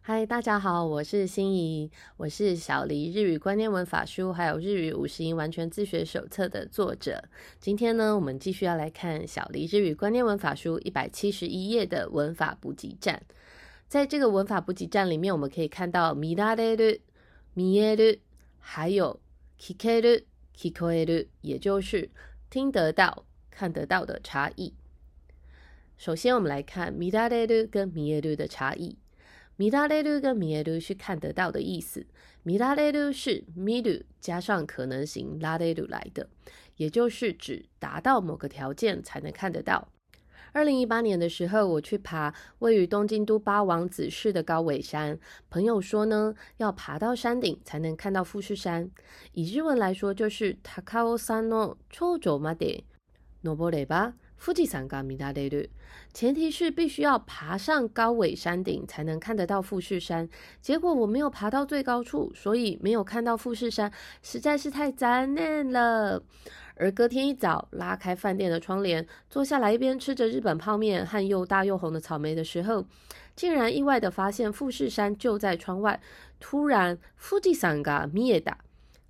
嗨，大家好，我是心怡，我是小黎日语观念文法书还有日语五十音完全自学手册的作者。今天呢，我们继续要来看小黎日语观念文法书一百七十一页的文法补给站。在这个文法补给站里面，我们可以看到見られる、見える，还有聞ける、聞こえる，也就是听得到、看得到的差异。首先，我们来看見られる跟見える的差异。 見られる跟見える是看得到的意思，見られる是見る加上可能型られる来的，也就是指达到某个条件才能看得到。二零一八年的时候，我去爬位于东京都八王子市的高尾山，朋友说呢，要爬到山顶才能看到富士山。以日文来说，就是高尾山の頂上まで登れば。 ”。富士山が見られる，前提是必须要爬上高尾山顶才能看得到富士山。结果我没有爬到最高处，所以没有看到富士山，实在是太残念了。而隔天一早，拉开饭店的窗帘，坐下来一边吃着日本泡面和又大又红的草莓的时候，竟然意外的发现富士山就在窗外。突然，富士山が見えた，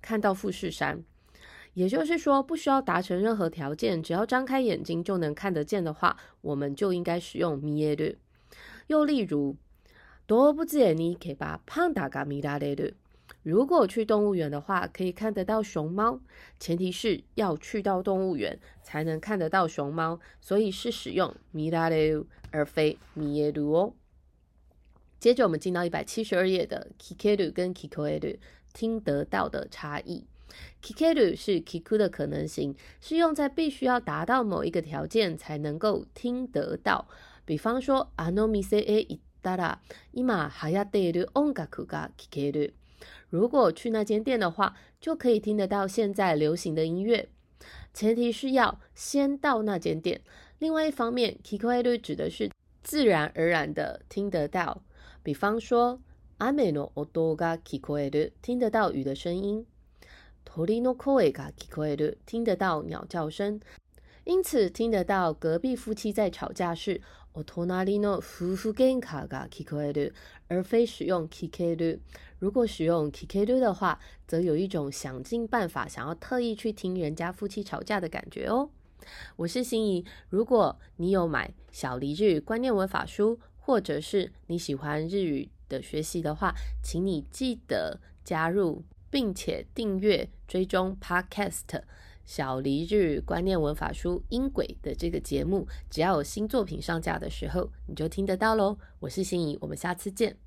看到富士山。 也就是说，不需要达成任何条件，只要张开眼睛就能看得见的话，我们就应该使用見える。又例如，動物園に行けばパンダが見られる。如果去动物园的话，可以看得到熊猫。前提是要去到动物园才能看得到熊猫，所以是使用見られる而非見える哦。接着我们进到一百七十二页的聞ける跟聞こえる，听得到的差异。 Kikaru 是 Kiku 的可能性，是用在必须要达到某一个条件才能够听得到。比方说，Ano miseta itara ima h k i k a 如果去那间店的话，就可以听得到现在流行的音乐。前提是要先到那间店。另外一方面，Kikoe ru 指的是自然而然的听得到。比方说，Ameno odoga kikoe r 听得到雨的声音。鳥の声が聞こえる，听得到鸟叫声，因此听得到隔壁夫妻在吵架是お隣の夫婦喧嘩が聞こえる，而非使用聞ける。如果使用聞ける的话，则有一种想尽办法想要特意去听人家夫妻吵架的感觉哦。我是心怡，如果你有买小黎日语观念文法书，或者是你喜欢日语的学习的话，请你记得加入。 并且订阅追踪 Podcast《小离日观念文法书》音轨的这个节目，只要有新作品上架的时候，你就听得到喽。我是心仪，我们下次见。